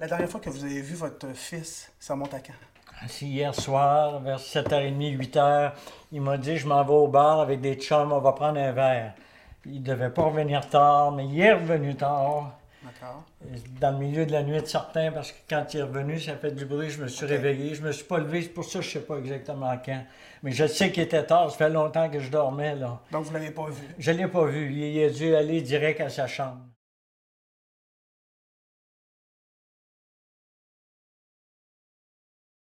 La dernière fois que vous avez vu votre fils, ça monte à quand? C'est hier soir, vers 7h30, 8h. Il m'a dit Je m'en vais au bar avec des chums, on va prendre un verre. Il devait pas revenir tard, mais il est revenu tard. D'accord. Dans le milieu de la nuit, certain, parce que quand il est revenu, ça fait du bruit, je me suis réveillé. Je me suis pas levé, c'est pour ça que je sais pas exactement quand. Mais je sais qu'il était tard, ça fait longtemps que je dormais, là. Donc, vous l'avez pas vu? Je l'ai pas vu. Il a dû aller direct à sa chambre.